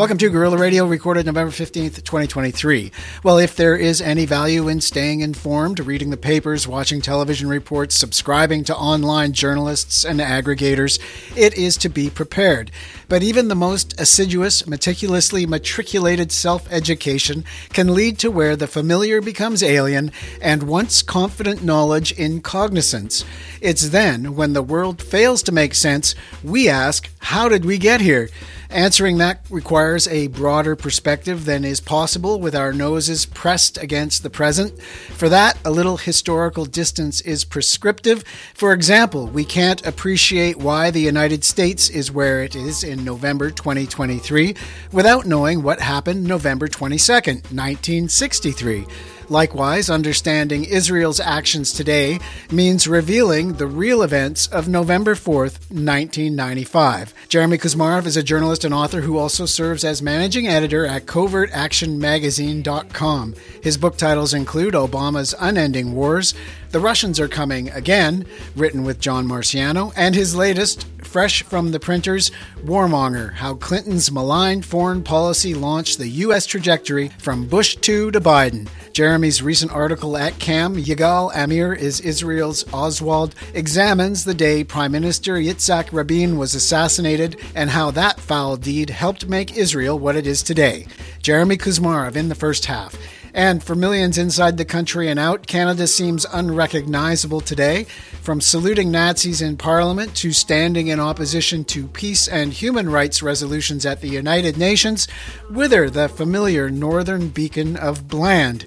Welcome to Gorilla Radio, recorded November 15th, 2023. Well, if there is any value in staying informed, reading the papers, watching television reports, subscribing to online journalists and aggregators, it is to be prepared. But even the most assiduous, meticulously matriculated self education can lead to where the familiar becomes alien and once confident knowledge in cognizance. It's then, when the world fails to make sense, we ask, How did we get here? Answering that requires a broader perspective than is possible with our noses pressed against the present. For that, a little historical distance is prescriptive. For example, we can't appreciate why the United States is where it is in November 2023 without knowing what happened November 22nd, 1963. Likewise, understanding Israel's actions today means revealing the real events of November 4th, 1995. Jeremy Kuzmarov is a journalist and author who also serves as managing editor at covertactionmagazine.com. His book titles include Obama's Unending Wars, The Russians Are Coming Again, written with John Marciano, and his latest, fresh from the printers, Warmonger How Clinton's Maligned Foreign Policy Launched the U.S. Trajectory from Bush 2 to Biden. Jeremy's recent article at CAM, Yigal Amir is Israel's Oswald, examines the day Prime Minister Yitzhak Rabin was assassinated and how that foul deed helped make Israel what it is today. Jeremy Kuzmarov in the first half. And for millions inside the country and out, Canada seems unrecognizable today. From saluting Nazis in Parliament to standing in opposition to peace and human rights resolutions at the United Nations, whither the familiar northern beacon of bland.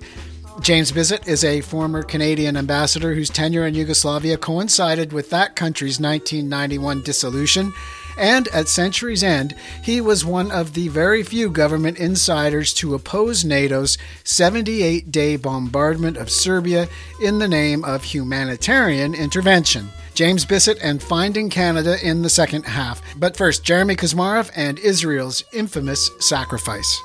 James Bissett is a former Canadian ambassador whose tenure in Yugoslavia coincided with that country's 1991 dissolution and at century's end, he was one of the very few government insiders to oppose NATO's 78 day bombardment of Serbia in the name of humanitarian intervention. James Bissett and Finding Canada in the second half. But first, Jeremy Kuzmarov and Israel's infamous sacrifice.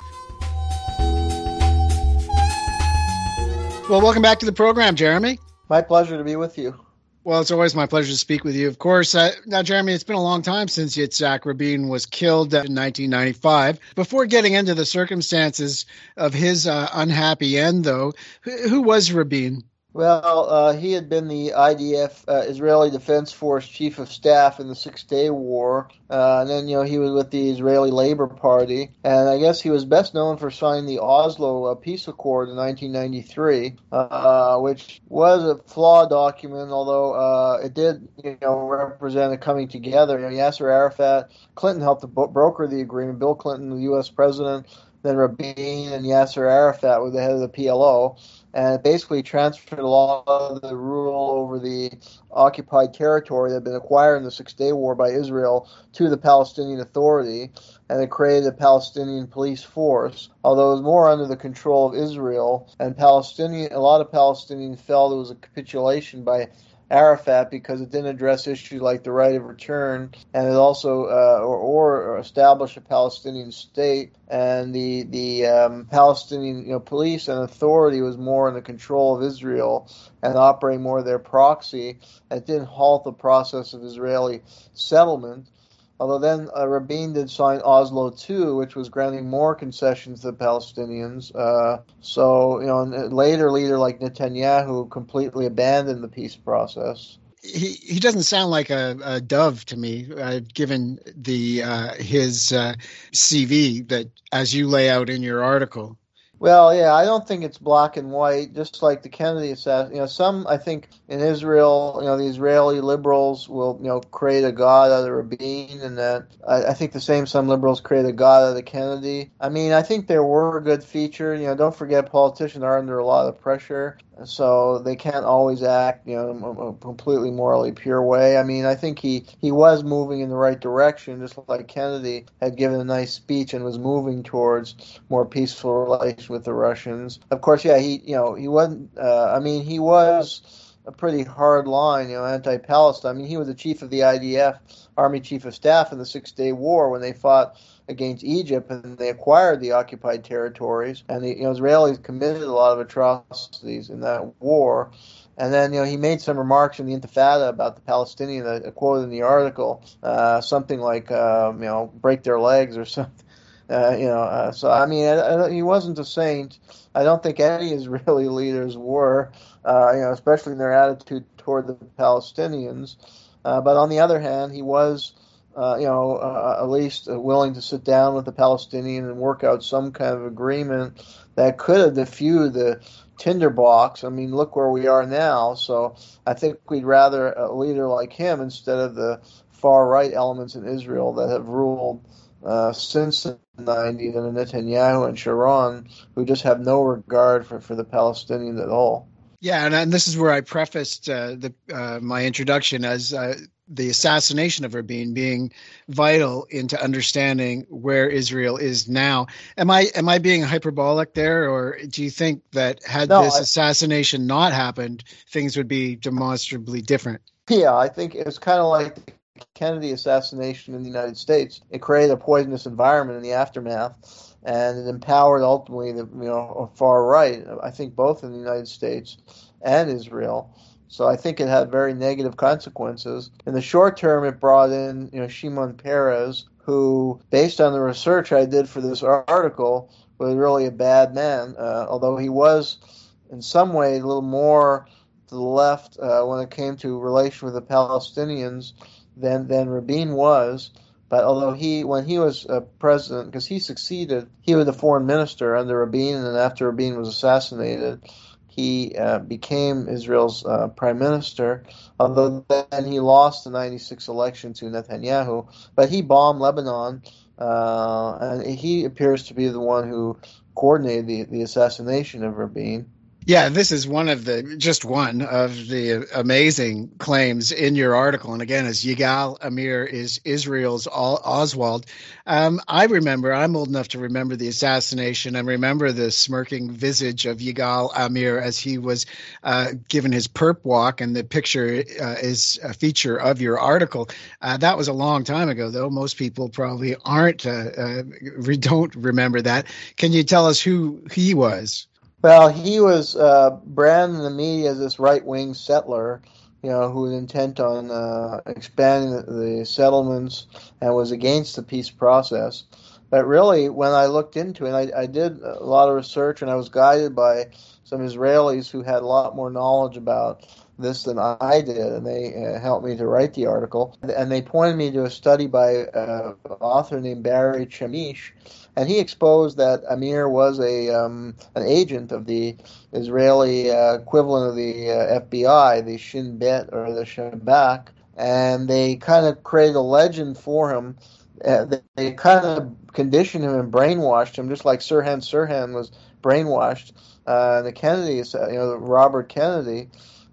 Well, welcome back to the program, Jeremy. My pleasure to be with you. Well, it's always my pleasure to speak with you. Of course, uh, now, Jeremy, it's been a long time since Yitzhak Rabin was killed in 1995. Before getting into the circumstances of his uh, unhappy end, though, who, who was Rabin? Well, uh, he had been the IDF uh, Israeli Defense Force Chief of Staff in the Six Day War, uh, and then you know he was with the Israeli Labor Party, and I guess he was best known for signing the Oslo uh, Peace Accord in 1993, uh, which was a flawed document, although uh, it did you know represent a coming together. You know, Yasser Arafat, Clinton helped to broker the agreement. Bill Clinton, the U.S. president, then Rabin and Yasser Arafat were the head of the PLO and basically transferred a lot of the rule over the occupied territory that had been acquired in the Six Day War by Israel to the Palestinian Authority, and it created a Palestinian police force. Although it was more under the control of Israel, and Palestinian, a lot of Palestinians felt it was a capitulation by Arafat because it didn't address issues like the right of return, and it also uh, or, or, establish a Palestinian state. And the the um, Palestinian you know, police and authority was more in the control of Israel and operating more their proxy. It didn't halt the process of Israeli settlement. Although then uh, Rabin did sign Oslo II, which was granting more concessions to the Palestinians. Uh, so, you know, later leader like Netanyahu completely abandoned the peace process. He, he doesn't sound like a, a dove to me, uh, given the uh, his uh, CV that as you lay out in your article. Well, yeah, I don't think it's black and white. Just like the Kennedy assassination, you know, some I think in Israel, you know, the Israeli liberals will, you know, create a god out of a Rabin, and that I, I think the same some liberals create a god out of Kennedy. I mean, I think there were good features. You know, don't forget politicians are under a lot of pressure, so they can't always act, you know, a completely morally pure way. I mean, I think he he was moving in the right direction, just like Kennedy had given a nice speech and was moving towards more peaceful relations with the Russians. Of course, yeah, he you know he wasn't. Uh, I mean, he was a pretty hard line, you know, anti-Palestine. I mean, he was the chief of the IDF, Army Chief of Staff in the Six Day War when they fought against Egypt and they acquired the occupied territories. And the you know, Israelis committed a lot of atrocities in that war. And then, you know, he made some remarks in the Intifada about the Palestinian, a, quote in the article, uh, something like, uh, you know, break their legs or something. Uh, you know, uh, so I mean, I, I, he wasn't a saint. I don't think any Israeli leaders were, uh, you know, especially in their attitude toward the Palestinians. Uh, but on the other hand, he was, uh, you know, uh, at least willing to sit down with the Palestinian and work out some kind of agreement that could have diffused the tinderbox. I mean, look where we are now. So I think we'd rather a leader like him instead of the far right elements in Israel that have ruled uh, since the 90s and Netanyahu and Sharon, who just have no regard for, for the Palestinians at all. Yeah, and, and this is where I prefaced uh, the, uh, my introduction as uh, the assassination of Rabin being vital into understanding where Israel is now. Am I am I being hyperbolic there, or do you think that had no, this I, assassination not happened, things would be demonstrably different? Yeah, I think it's kind of like the Kennedy assassination in the United States. It created a poisonous environment in the aftermath and it empowered ultimately the you know far right. I think both in the United States and Israel. So I think it had very negative consequences. In the short term, it brought in you know Shimon Peres, who, based on the research I did for this article, was really a bad man. Uh, although he was, in some way, a little more to the left uh, when it came to relation with the Palestinians than than Rabin was. But although he, when he was uh, president, because he succeeded, he was the foreign minister under Rabin, and after Rabin was assassinated, he uh, became Israel's uh, prime minister. Although then he lost the '96 election to Netanyahu, but he bombed Lebanon, uh, and he appears to be the one who coordinated the, the assassination of Rabin. Yeah, this is one of the just one of the amazing claims in your article. And again, as Yigal Amir is Israel's Oswald. Um, I remember, I'm old enough to remember the assassination and remember the smirking visage of Yigal Amir as he was uh, given his perp walk. And the picture uh, is a feature of your article. Uh, that was a long time ago, though. Most people probably aren't, uh, uh, don't remember that. Can you tell us who he was? Well, he was uh, branded in the media as this right wing settler, you know, who was intent on uh, expanding the, the, settlements and was against the peace process. But really, when I looked into it, I, I did a lot of research and I was guided by some Israelis who had a lot more knowledge about this than I did, and they uh, helped me to write the article. And they pointed me to a study by an author named Barry Chamish, and he exposed that Amir was a um, an agent of the Israeli uh, equivalent of the uh, FBI, the Shin Bet or the Shabak, and they kind of created a legend for him. Uh, they, kind of conditioned him and brainwashed him, just like Sirhan Sirhan was brainwashed. Uh, the Kennedys, uh, you know, Robert Kennedy,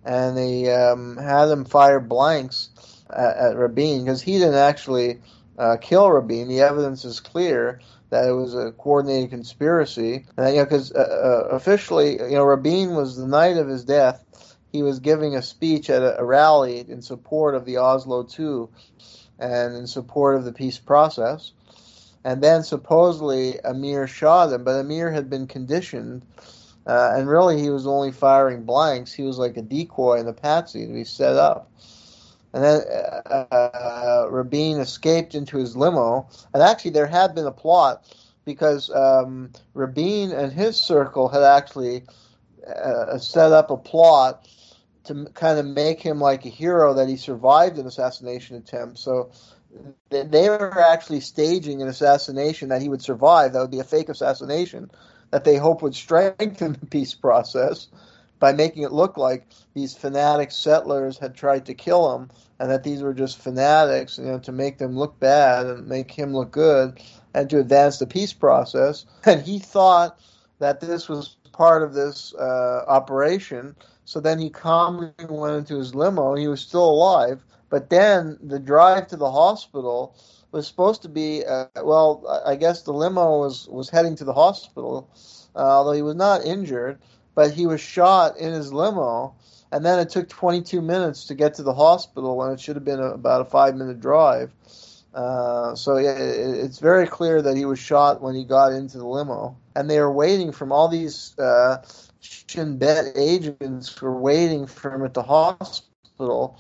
and they um, had him fire blanks at, at Rabin because he didn't actually uh, kill Rabin. The evidence is clear that it was a coordinated conspiracy. And, you know, because uh, uh, officially, you know, Rabin was the night of his death. He was giving a speech at a, a rally in support of the Oslo II and in support of the peace process. And then supposedly Amir shot him, but Amir had been conditioned, uh, and really he was only firing blanks. He was like a decoy and a patsy to be set up and then uh, uh, Rabin escaped into his limo. And actually, there had been a plot because um, Rabin and his circle had actually uh, set up a plot to kind of make him like a hero that he survived an assassination attempt. So they were actually staging an assassination that he would survive. That would be a fake assassination that they hope would strengthen the peace process by making it look like these fanatic settlers had tried to kill him and that these were just fanatics, you know, to make them look bad and make him look good and to advance the peace process. And he thought that this was part of this uh, operation. So then he calmly went into his limo. He was still alive. But then the drive to the hospital was supposed to be, uh, well, I guess the limo was, was heading to the hospital, uh, although he was not injured but he was shot in his limo, and then it took 22 minutes to get to the hospital when it should have been a, about a five minute drive. Uh, so yeah, it, it's very clear that he was shot when he got into the limo, and they were waiting from all these uh, Shin Bet agents were waiting for him at the hospital,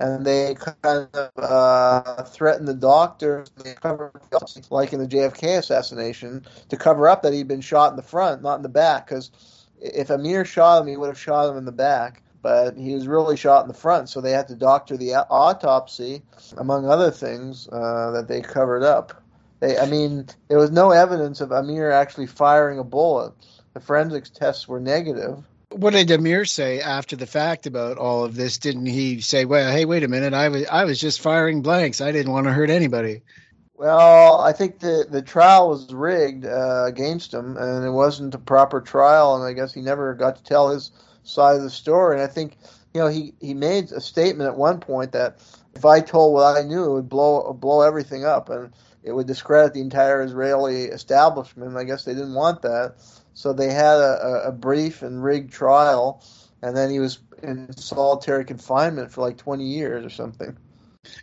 and they kind of uh, threatened the doctor, like in the JFK assassination, to cover up that he'd been shot in the front, not in the back, because if Amir shot him, he would have shot him in the back but he was really shot in the front, so they had to doctor the autopsy, among other things uh, that they covered up. They, I mean, there was no evidence of Amir actually firing a bullet. The forensics tests were negative. What did Amir say after the fact about all of this? Didn't he say, "Well, hey, wait a minute, I was I was just firing blanks. I didn't want to hurt anybody." Well, I think the the trial was rigged uh, against him, and it wasn't a proper trial, and I guess he never got to tell his side of the story. And I think, you know, he, he made a statement at one point that if I told what I knew, it would blow blow everything up, and it would discredit the entire Israeli establishment. I guess they didn't want that, so they had a, a brief and rigged trial, and then he was in solitary confinement for like 20 years or something.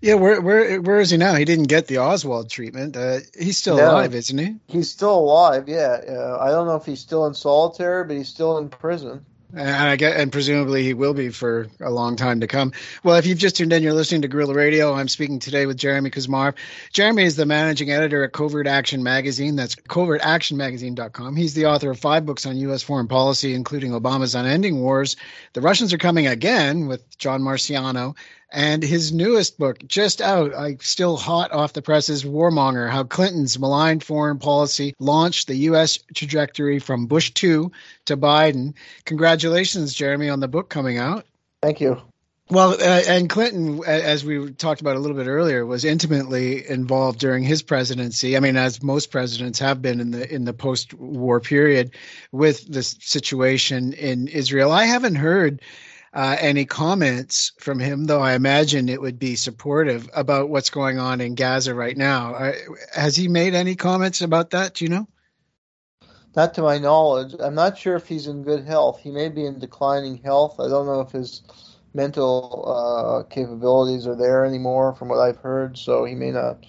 Yeah, where where where is he now? He didn't get the Oswald treatment. Uh, he's still no, alive, isn't he? He's still alive. Yeah, uh, I don't know if he's still in solitary, but he's still in prison. And I get, and presumably he will be for a long time to come. Well, if you've just tuned in, you're listening to Gorilla Radio. I'm speaking today with Jeremy Kuzmarov. Jeremy is the managing editor at Covert Action Magazine. That's covertactionmagazine.com. He's the author of five books on U.S. foreign policy, including Obama's Unending Wars, The Russians Are Coming Again with John Marciano, and his newest book, just out, I still hot off the presses, Warmonger: How Clinton's Maligned Foreign Policy Launched the U.S. Trajectory from Bush 2 to Biden. Congratulations, Jeremy, on the book coming out. Thank you. Well, uh, and Clinton, as we talked about a little bit earlier, was intimately involved during his presidency. I mean, as most presidents have been in the in the post-war period, with the situation in Israel. I haven't heard uh, any comments from him, though I imagine it would be supportive about what's going on in Gaza right now. Uh, has he made any comments about that? Do you know? Not to my knowledge. I'm not sure if he's in good health. He may be in declining health. I don't know if his mental uh, capabilities are there anymore, from what I've heard. So he may not.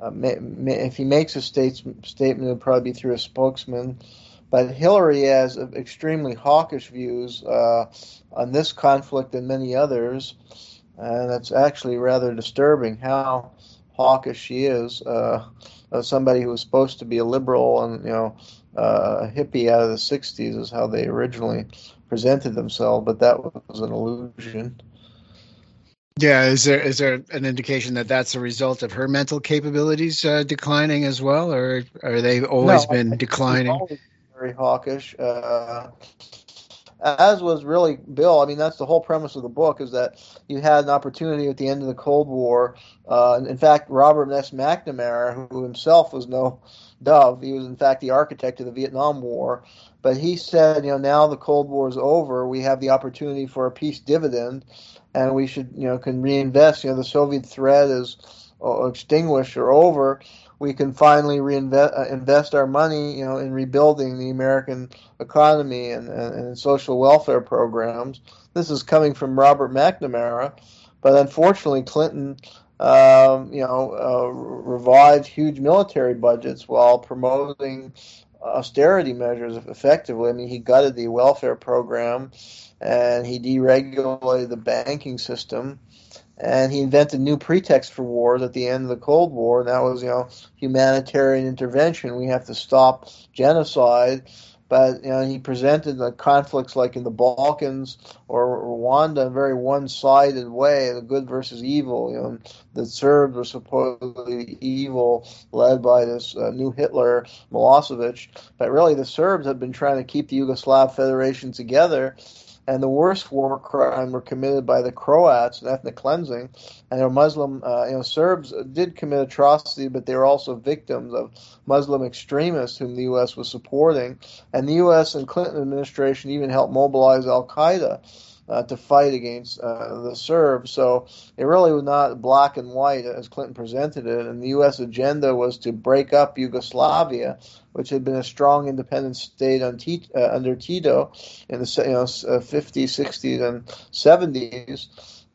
Uh, may, may, if he makes a state, statement, it'll probably be through a spokesman. But Hillary has extremely hawkish views uh, on this conflict and many others, and it's actually rather disturbing how hawkish she is. Uh, somebody who was supposed to be a liberal and you know uh, a hippie out of the '60s is how they originally presented themselves, but that was an illusion. Yeah, is there is there an indication that that's a result of her mental capabilities uh, declining as well, or are they always no, been declining? Very hawkish. Uh, as was really Bill. I mean, that's the whole premise of the book is that you had an opportunity at the end of the Cold War. Uh, in fact, Robert S. McNamara, who himself was no dove, he was in fact the architect of the Vietnam War. But he said, you know, now the Cold War is over, we have the opportunity for a peace dividend, and we should, you know, can reinvest. You know, the Soviet threat is uh, extinguished or over we can finally reinvest uh, invest our money, you know, in rebuilding the American economy and, and, and, social welfare programs. This is coming from Robert McNamara, but unfortunately, Clinton, um, you know, uh, revived huge military budgets while promoting austerity measures effectively. I mean, he gutted the welfare program and he deregulated the banking system and he invented new pretexts for wars at the end of the Cold War, and that was, you know, humanitarian intervention. We have to stop genocide. But you know, he presented the conflicts like in the Balkans or Rwanda in a very one-sided way, the good versus evil. You know, the Serbs were supposedly evil, led by this uh, new Hitler, Milosevic. But really, the Serbs had been trying to keep the Yugoslav Federation together and the worst war crime were committed by the Croats, and ethnic cleansing, and their Muslim, uh, you know, Serbs did commit atrocity, but they were also victims of Muslim extremists whom the U.S. was supporting, and the U.S. and Clinton administration even helped mobilize Al Qaeda uh, to fight against uh, the Serbs. So it really was not black and white as Clinton presented it. And the U.S. agenda was to break up Yugoslavia, which had been a strong independent state T- uh, under Tito in the you know, 50s, 60s, and 70s.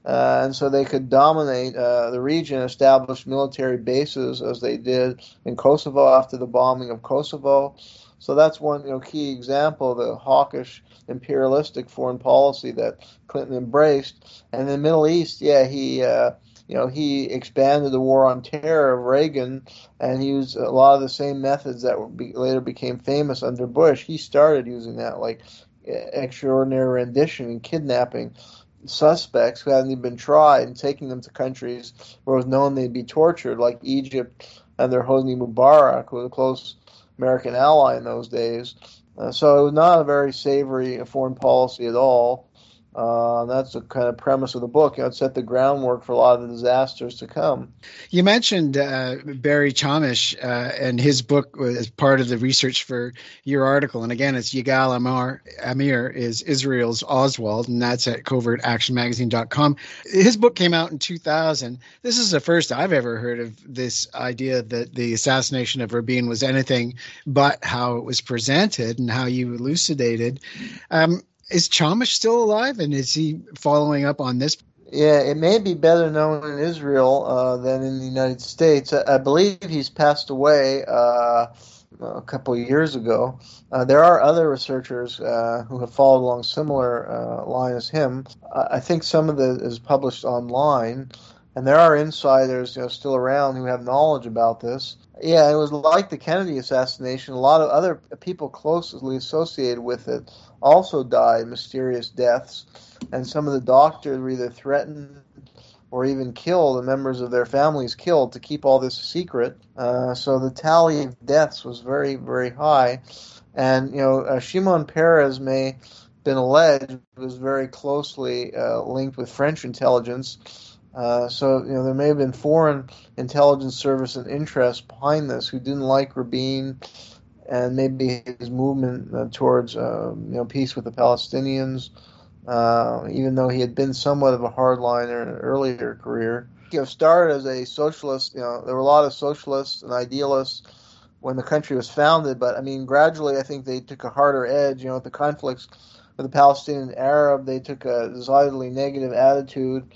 Uh, and so they could dominate uh, the region, establish military bases as they did in Kosovo after the bombing of Kosovo. So that's one you know key example of the hawkish imperialistic foreign policy that Clinton embraced. And in the Middle East, yeah, he uh, you know he expanded the war on terror of Reagan, and he used a lot of the same methods that be, later became famous under Bush. He started using that, like extraordinary rendition and kidnapping suspects who hadn't even been tried and taking them to countries where it was known they'd be tortured, like Egypt under Hosni Mubarak, who was a close American ally in those days. Uh, so it was not a very savory foreign policy at all. Uh, that's the kind of premise of the book. You know, it set the groundwork for a lot of the disasters to come. You mentioned uh, Barry Chamish uh, and his book as part of the research for your article. And again, it's Yigal Amir, Amir is Israel's Oswald, and that's at covertactionmagazine.com. His book came out in 2000. This is the first I've ever heard of this idea that the assassination of Rabin was anything but how it was presented and how you elucidated. Um, is Chamish still alive, and is he following up on this? Yeah, it may be better known in Israel uh, than in the United States. I, I believe he's passed away uh, a couple years ago. Uh, there are other researchers uh, who have followed along similar uh, line as him. I think some of it is published online, and there are insiders, you know, still around who have knowledge about this. Yeah, it was like the Kennedy assassination. A lot of other people closely associated with it also die mysterious deaths, and some of the doctors were either threatened or even killed, the members of their families killed to keep all this secret. Uh, so the tally of deaths was very, very high. And you know, uh, Shimon Peres may been alleged was very closely uh, linked with French intelligence. Uh, so you know there may have been foreign intelligence service and interest behind this who didn't like Rabin and maybe his movement uh, towards uh, you know peace with the Palestinians, uh, even though he had been somewhat of a hardliner in an earlier career. You know, started as a socialist. You know, there were a lot of socialists and idealists when the country was founded, but I mean, gradually, I think they took a harder edge. You know, with the conflicts with the Palestinian Arab, they took a decidedly negative attitude.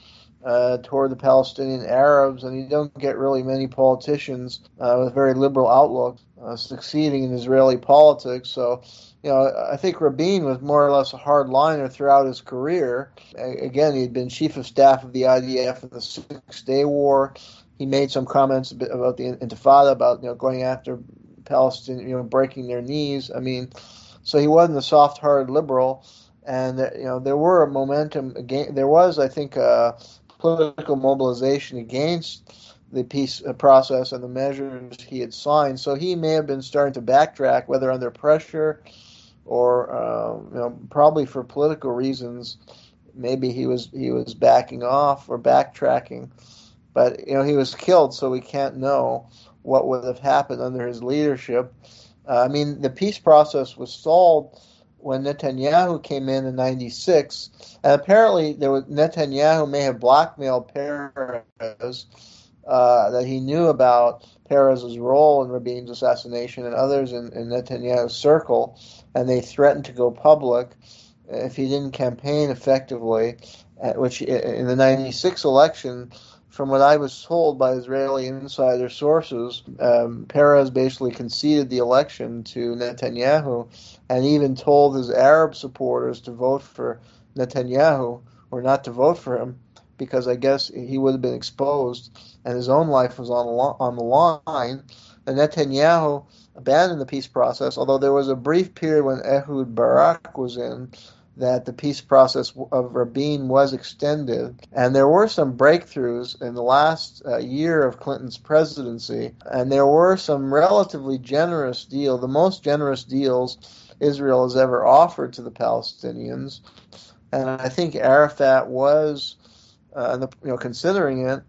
Uh, toward the Palestinian Arabs, and you don't get really many politicians uh, with very liberal outlooks uh, succeeding in Israeli politics. So, you know, I think Rabin was more or less a hardliner throughout his career. Again, he'd been chief of staff of the IDF in the Six Day War. He made some comments about the Intifada, about you know going after Palestine, you know, breaking their knees. I mean, so he wasn't a soft-hearted liberal, and you know there were a momentum again. There was, I think, a political mobilization against the peace uh, process and the measures he had signed. So he may have been starting to backtrack, whether under pressure or uh, you know probably for political reasons. Maybe he was he was backing off or backtracking, but you know he was killed, so we can't know what would have happened under his leadership. Uh, I mean, the peace process was stalled when Netanyahu came in in '96, and apparently there was Netanyahu may have blackmailed Peres uh, that he knew about Peres's role in Rabin's assassination and others in, in Netanyahu's circle, and they threatened to go public if he didn't campaign effectively. Which in the '96 election, from what I was told by Israeli insider sources, um, Peres basically conceded the election to Netanyahu, and even told his Arab supporters to vote for Netanyahu or not to vote for him because I guess he would have been exposed and his own life was on the, on the line. And Netanyahu abandoned the peace process, although there was a brief period when Ehud Barak was in that the peace process of Rabin was extended. And there were some breakthroughs in the last uh, year of Clinton's presidency, and there were some relatively generous deals, the most generous deals Israel has ever offered to the Palestinians. And I think Arafat was uh, you know, considering it.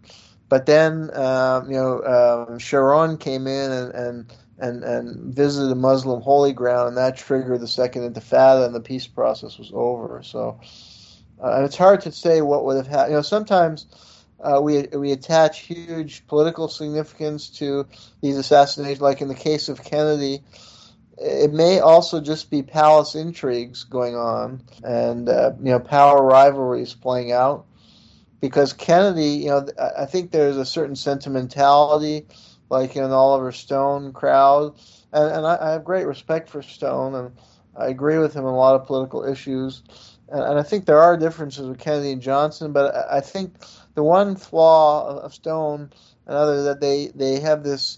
But then, uh, you know, uh, Sharon came in and, and and and visited a Muslim holy ground, and that triggered the second Intifada, and the peace process was over. So, uh, it's hard to say what would have happened. You know, sometimes uh, we we attach huge political significance to these assassinations, like in the case of Kennedy. It may also just be palace intrigues going on, and uh, you know, power rivalries playing out because Kennedy, you know, I think there's a certain sentimentality, like in Oliver Stone crowd, and, and I, I, have great respect for Stone, and I agree with him on a lot of political issues. And, and I think there are differences with Kennedy and Johnson, but I, I think the one flaw of Stone and others that they they have this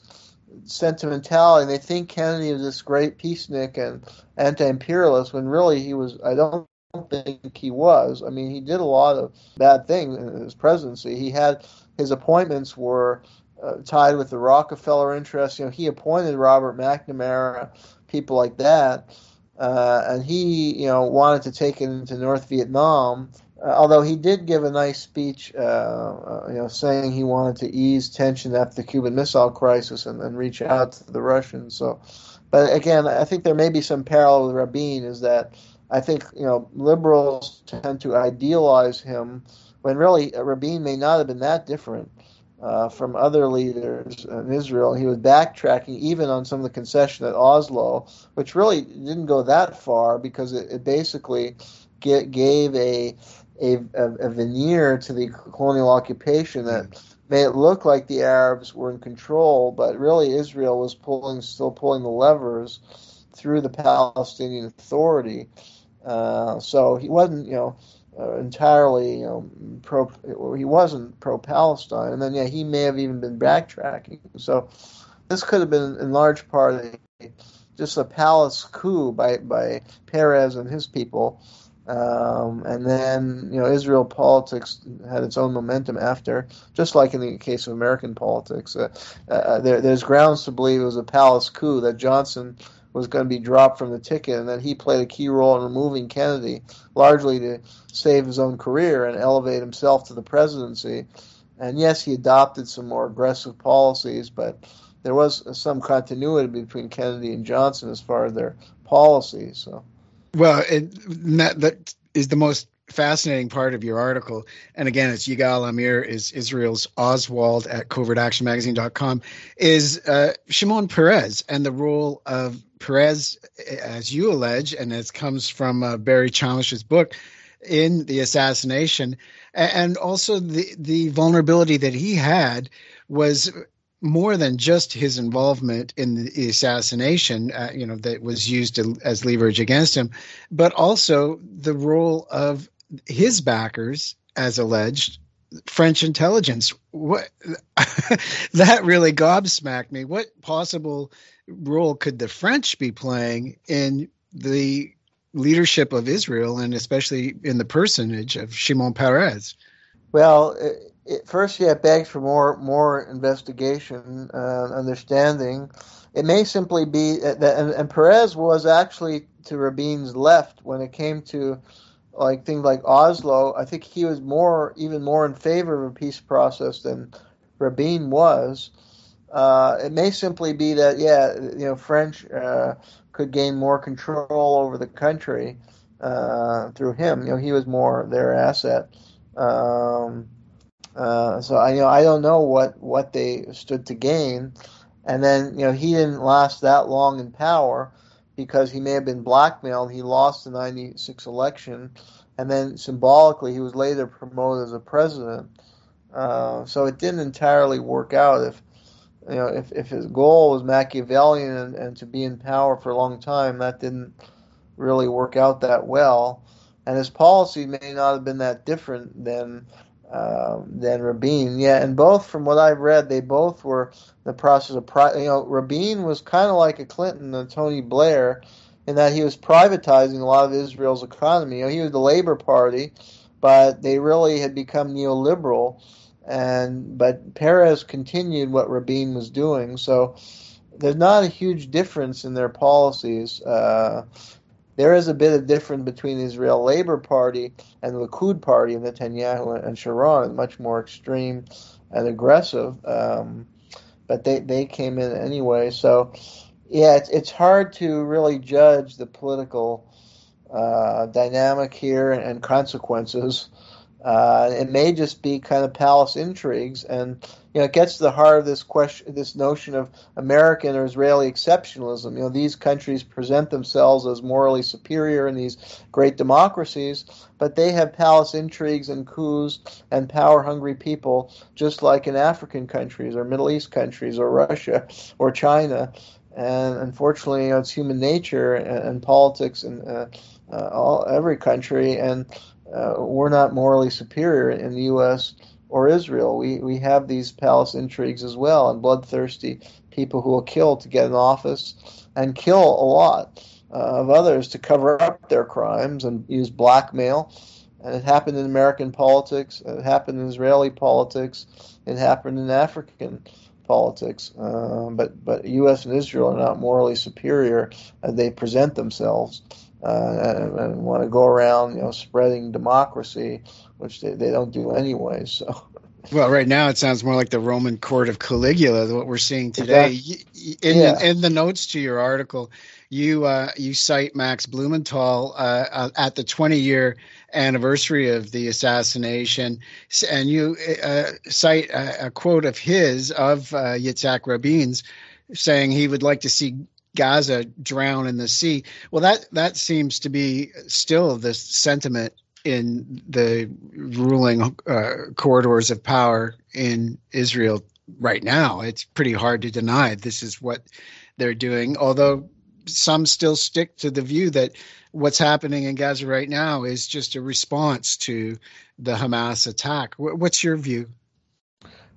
sentimentality. They think Kennedy was this great peacenik and anti-imperialist when really he was. I don't think he was. I mean, he did a lot of bad things in his presidency. He had his appointments were uh, tied with the Rockefeller interests. You know, he appointed Robert McNamara, people like that, uh, and he, you know, wanted to take it into North Vietnam. Uh, although he did give a nice speech, uh, uh, you know, saying he wanted to ease tension after the Cuban Missile Crisis and then reach out to the Russians. So, but again, I think there may be some parallel with Rabin. Is that I think you know liberals tend to idealize him when really Rabin may not have been that different uh, from other leaders in Israel. He was backtracking even on some of the concession at Oslo, which really didn't go that far because it, it basically get, gave a, a, a veneer to the colonial occupation that made it look like the Arabs were in control, but really Israel was pulling, still pulling the levers through the Palestinian Authority. Uh, so he wasn't, you know, uh, entirely you know, pro. He wasn't pro Palestine, and then yeah, he may have even been backtracking. So this could have been in large part a, just a palace coup by by Peres and his people. Um, and then you know Israel politics had its own momentum after, just like in the case of American politics. Uh, uh, there, there's grounds to believe it was a palace coup that Johnson was going to be dropped from the ticket, and that he played a key role in removing Kennedy, largely to save his own career and elevate himself to the presidency. And yes, he adopted some more aggressive policies, but there was some continuity between Kennedy and Johnson as far as their policies. So, well, it, that, that is the most fascinating part of your article. And again, it's Yigal Amir is Israel's Oswald at covertactionmagazine.com is uh, Shimon Peres and the role of Peres, as you allege, and as comes from uh, Barry Chamish's book, in the assassination, and also the the vulnerability that he had was more than just his involvement in the assassination, uh, you know, that was used to, as leverage against him, but also the role of his backers, as alleged, French intelligence. What that really gobsmacked me. What possible role could the French be playing in the leadership of Israel, and especially in the personage of Shimon Peres? Well, it, it, first, yeah, it begs for more more investigation, uh, understanding. It may simply be that, and, and Peres was actually to Rabin's left when it came to like things like Oslo, I think he was more, even more in favor of a peace process than Rabin was. Uh, it may simply be that, yeah, you know, French uh, could gain more control over the country uh, through him. You know, he was more their asset. Um, uh, so I, you know, I don't know what what they stood to gain. And then, you know, he didn't last that long in power because he may have been blackmailed. He lost the 96 election, and then symbolically, he was later promoted as a president. Uh, so it didn't entirely work out. If you know, if, if his goal was Machiavellian and, and to be in power for a long time, that didn't really work out that well. And his policy may not have been that different than um, than Rabin. Yeah, and both, from what I've read, they both were the process of, pri- you know, Rabin was kind of like a Clinton and Tony Blair in that he was privatizing a lot of Israel's economy. You know, he was the Labor Party, but they really had become neoliberal. And but Peres continued what Rabin was doing, so there's not a huge difference in their policies. Uh, there is a bit of difference between the Israel Labor Party and the Likud Party of Netanyahu and Sharon, much more extreme and aggressive. Um, but they, they came in anyway. So, yeah, it's, it's hard to really judge the political uh, dynamic here and, and consequences. Uh, it may just be kind of palace intrigues, and you know, it gets to the heart of this question, this notion of American or Israeli exceptionalism. You know, these countries present themselves as morally superior in these great democracies, but they have palace intrigues and coups and power-hungry people, just like in African countries or Middle East countries or Russia or China. And unfortunately, you know, it's human nature and, and politics and uh, uh, all every country, and uh, we're not morally superior in the U.S. or Israel. We we have these palace intrigues as well, and bloodthirsty people who will kill to get in office and kill a lot uh, of others to cover up their crimes and use blackmail. And it happened in American politics. It happened in Israeli politics. It happened in African politics. Uh, but but U.S. and Israel are not morally superior they present themselves uh, and, want to go around, you know, spreading democracy, which they, they don't do anyway. So. Well, right now it sounds more like the Roman court of Caligula, what we're seeing today. Exactly. In, yeah. the, in the notes to your article, you uh, you cite Max Blumenthal uh, uh at the 20 year anniversary of the assassination, and you uh, cite a, a, quote of his of uh, Yitzhak Rabin's saying he would like to see Gaza drown in the sea. Well, that that seems to be still the sentiment in the ruling uh, corridors of power in Israel right now. It's pretty hard to deny this is what they're doing, although some still stick to the view that what's happening in Gaza right now is just a response to the Hamas attack. What's your view?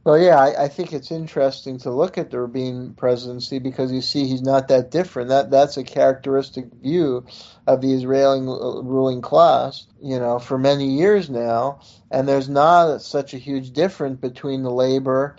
Well, yeah, I, I, think it's interesting to look at the Rabin presidency because you see he's not that different. That that's a characteristic view of the Israeli ruling class, you know, for many years now, and there's not such a huge difference between the Labor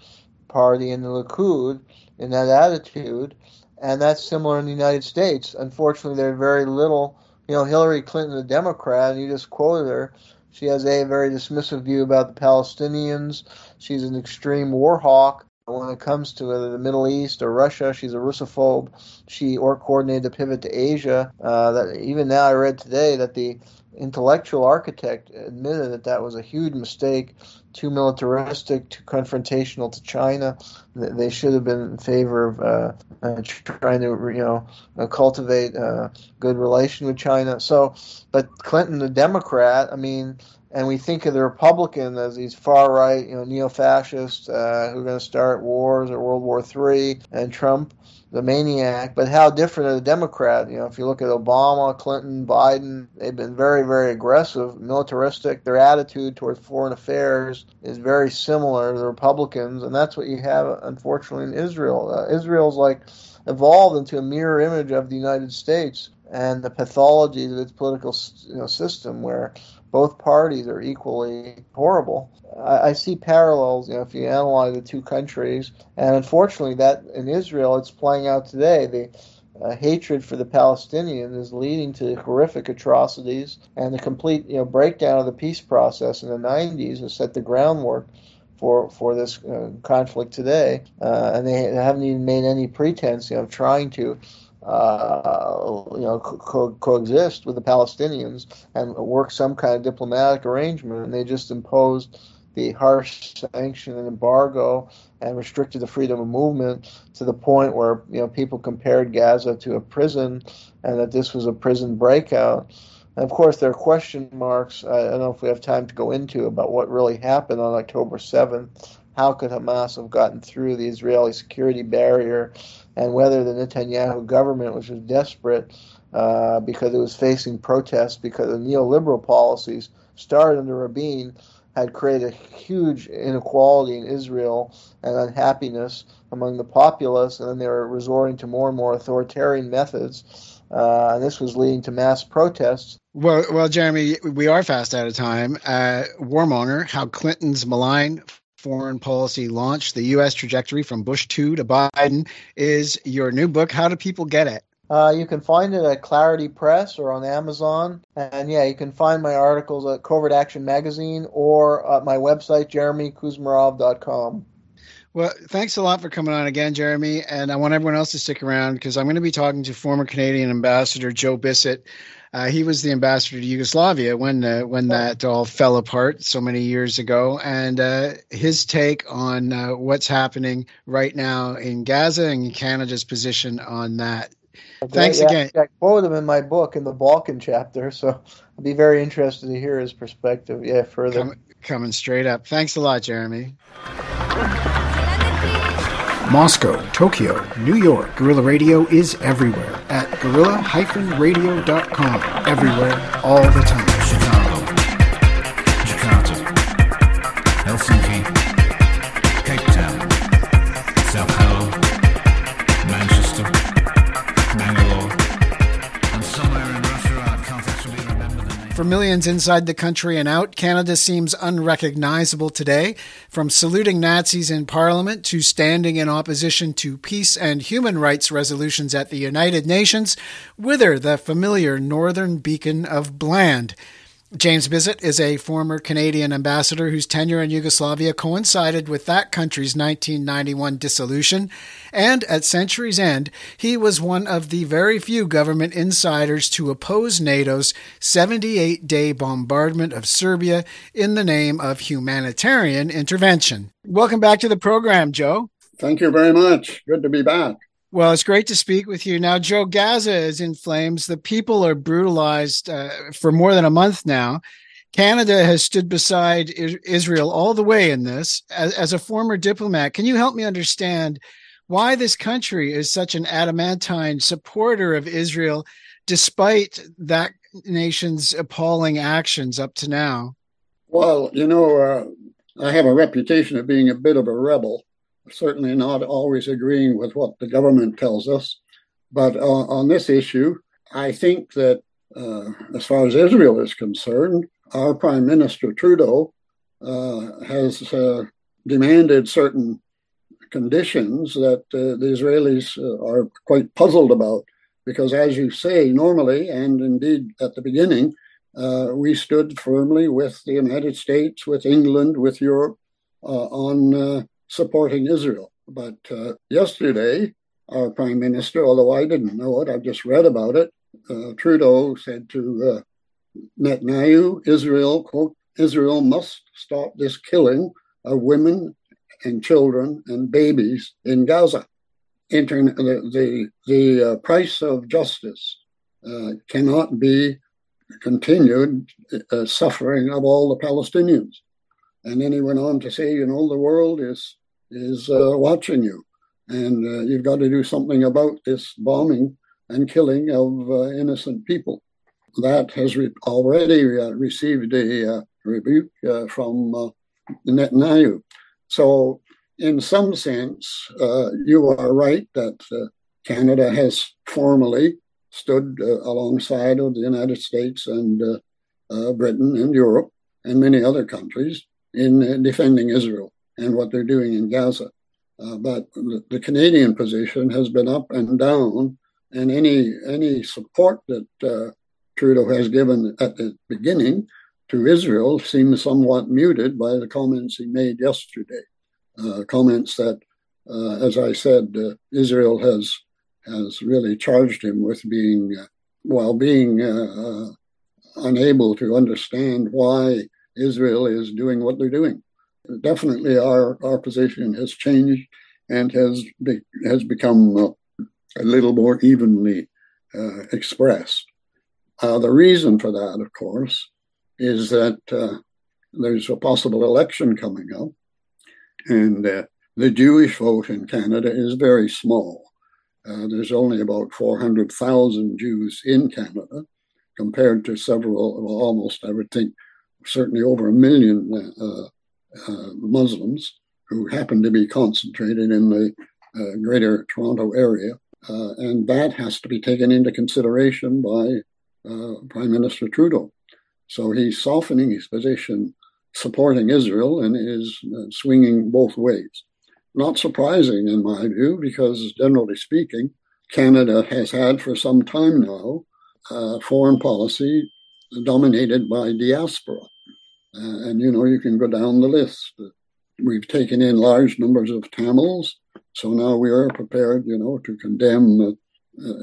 Party and the Likud in that attitude, and that's similar in the United States. Unfortunately, there's very little. You know, Hillary Clinton, the Democrat, and you just quoted her she has a very dismissive view about the Palestinians. She's an extreme war hawk. When it comes to the Middle East or Russia, she's a Russophobe. She or coordinated the pivot to Asia. Uh, that even now, I read today that the intellectual architect admitted that that was a huge mistake, too militaristic, too confrontational to China. They should have been in favor of uh, uh, trying to, you know, uh, cultivate a good relation with China. So, but Clinton, the Democrat, I mean, and we think of the Republican as these far right, you know, neo fascists uh, who are going to start wars or World War III, and Trump the maniac, but how different are the Democrat? You know, if you look at Obama, Clinton, Biden, they've been very, very aggressive, militaristic. Their attitude towards foreign affairs is very similar to the Republicans, and that's what you have, unfortunately, in Israel. Uh, Israel's like evolved into a mirror image of the United States and the pathology of its political you know, system, where both parties are equally horrible. I, I, see parallels, you know, if you analyze the two countries, and unfortunately, that in Israel, it's playing out today. The uh, hatred for the Palestinians is leading to horrific atrocities, and the complete, you know, breakdown of the peace process in the 90s has set the groundwork for for this uh, conflict today, uh, and they haven't even made any pretense, you know, of trying to uh, you know, co- coexist with the Palestinians and work some kind of diplomatic arrangement. And they just imposed the harsh sanction and embargo and restricted the freedom of movement to the point where you know people compared Gaza to a prison and that this was a prison breakout. And of course, there are question marks. I don't know if we have time to go into about what really happened on October 7th. How could Hamas have gotten through the Israeli security barrier and whether the Netanyahu government, which was desperate uh, because it was facing protests because of neoliberal policies started under Rabin, had created a huge inequality in Israel and unhappiness among the populace, and then they were resorting to more and more authoritarian methods. Uh, and this was leading to mass protests. Well, well, Jeremy, we are fast out of time. Uh, Warmonger, how Clinton's malign foreign policy launch, the U.S. trajectory from Bush 2 to Biden, is your new book. How do people get it? Uh, you can find it at Clarity Press or on Amazon. And yeah, you can find my articles at Covert Action Magazine or at my website, jeremykuzmarov.com. Well, thanks a lot for coming on again, Jeremy. And I want everyone else to stick around because I'm going to be talking to former Canadian Ambassador Joe Bissett uh, he was the ambassador to Yugoslavia when uh, when that all fell apart so many years ago, and uh, his take on uh, what's happening right now in Gaza and Canada's position on that. Okay, Thanks yeah, again. I quote him in my book in the Balkan chapter, so I'd be very interested to hear his perspective. Yeah, further coming straight up. Thanks a lot, Jeremy. Moscow, Tokyo, New York. Gorilla Radio is everywhere at gorilla-radio.com. Everywhere, all the time. Millions inside the country and out, Canada seems unrecognizable today. From saluting Nazis in Parliament to standing in opposition to peace and human rights resolutions at the United Nations, whither the familiar northern beacon of Bland. James Bissett is a former Canadian ambassador whose tenure in Yugoslavia coincided with that country's 1991 dissolution, and at century's end, he was one of the very few government insiders to oppose NATO's 78 day bombardment of Serbia in the name of humanitarian intervention. Welcome back to the program, Joe. Thank you very much. Good to be back. Well, it's great to speak with you. Now, Joe, Gaza is in flames. The people are brutalized uh, for more than a month now. Canada has stood beside Israel all the way in this. As, as, a former diplomat, can you help me understand why this country is such an adamantine supporter of Israel, despite that nation's appalling actions up to now? Well, you know, uh, I have a reputation of being a bit of a rebel certainly not always agreeing with what the government tells us. But uh, on this issue, I think that uh, as far as Israel is concerned, our Prime Minister Trudeau uh, has uh, demanded certain conditions that uh, the Israelis uh, are quite puzzled about. Because, as you say, normally, and indeed at the beginning, we stood firmly with the United States, with England, with Europe on supporting Israel. But uh, yesterday, our prime minister, although I didn't know it, I've just read about it, uh, Trudeau said to uh, Netanyahu, Israel, quote, Israel must stop this killing of women and children and babies in Gaza. Internet, the the, the uh, price of justice uh, cannot be continued uh, suffering of all the Palestinians. And then he went on to say, you know, the world is is uh, watching you, and uh, you've got to do something about this bombing and killing of uh, innocent people. That has re- already uh, received a uh, rebuke uh, from Netanyahu. So, in some sense, you are right that Canada has formally stood alongside of the United States and Britain and Europe and many other countries in defending Israel and what they're doing in Gaza. Uh, but the, Canadian position has been up and down, and any any support that uh, Trudeau has given at the beginning to Israel seems somewhat muted by the comments he made yesterday. Uh, comments that, uh, as I said, uh, Israel has has really charged him with being, uh, while being unable to understand why Israel is doing what they're doing definitely our, our position has changed and has be, has become uh, a little more evenly uh, expressed. Uh, the reason for that, of course, is that uh, there's a possible election coming up, and uh, the Jewish vote in Canada is very small. Uh, there's only about 400,000 Jews in Canada, compared to several, almost, I would think, certainly over a million uh, Muslims who happen to be concentrated in the uh, greater Toronto area. Uh, and that has to be taken into consideration by Prime Minister Trudeau. So he's softening his position, supporting Israel, and is swinging both ways. Not surprising, in my view, because generally speaking, Canada has had for some time now uh, foreign policy dominated by diaspora. Uh, and you know, you can go down the list. We've taken in large numbers of Tamils, so now we are prepared, you know, to condemn uh,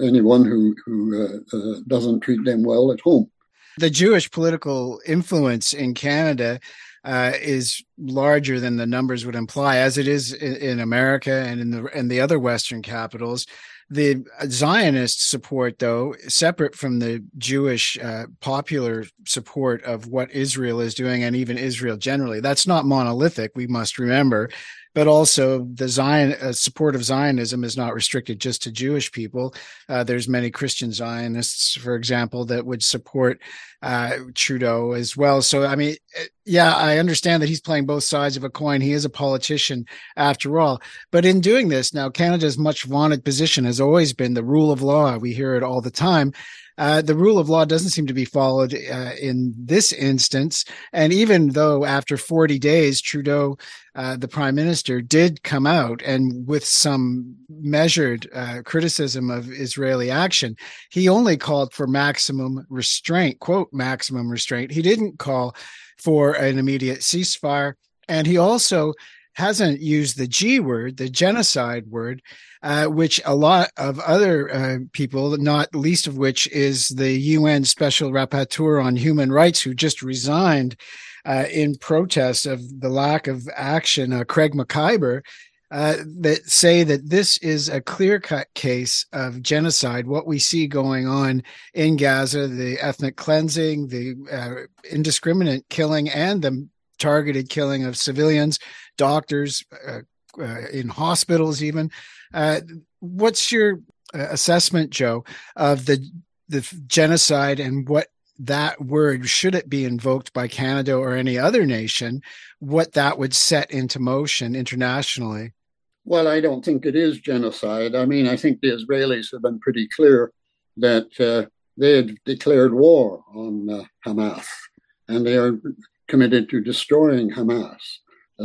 anyone who who uh, uh, doesn't treat them well at home. The Jewish political influence in Canada uh, is larger than the numbers would imply, as it is in, in America and in the and the other Western capitals. The Zionist support, though, separate from the Jewish uh, popular support of what Israel is doing and even Israel generally, that's not monolithic. We must remember but also the Zion uh, support of Zionism is not restricted just to Jewish people. Uh, there's many Christian Zionists, for example, that would support uh, Trudeau as well. So, I mean, uh, yeah, I understand that he's playing both sides of a coin. He is a politician after all. But in doing this, now Canada's much vaunted position has always been the rule of law. We hear it all the time. Uh, the rule of law doesn't seem to be followed uh, in this instance. And even though after 40 days, Trudeau, uh, the prime minister, did come out and with some measured uh, criticism of Israeli action, he only called for maximum restraint, quote, maximum restraint. He didn't call for an immediate ceasefire. And he also hasn't used the G word, the genocide word, uh, which a lot of other uh, people, not least of which is the UN Special Rapporteur on Human Rights, who just resigned uh, in protest of the lack of action, uh, Craig Mokhiber, uh, that say that this is a clear cut case of genocide. What we see going on in Gaza, the ethnic cleansing, the indiscriminate killing, and the targeted killing of civilians, doctors, uh, in hospitals, even. Uh, what's your uh, assessment, Joe, of the the genocide and what that word should it be invoked by Canada or any other nation? What that would set into motion internationally? Well, I don't think it is genocide. I mean, I think the Israelis have been pretty clear that uh, they had declared war on uh, Hamas and they are committed to destroying Hamas.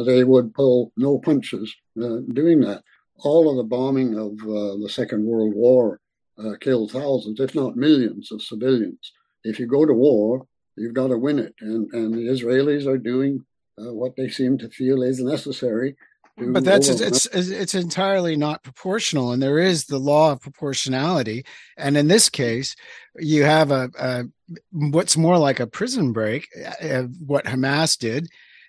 They would pull no punches uh, doing that. All of the bombing of uh, the Second World War uh, killed thousands, if not millions, of civilians. If you go to war, you've got to win it. And, and the Israelis are doing what they seem to feel is necessary but that's it's it's entirely not proportional and there is the law of proportionality and in this case you have a, a what's more like a prison break uh, what hamas did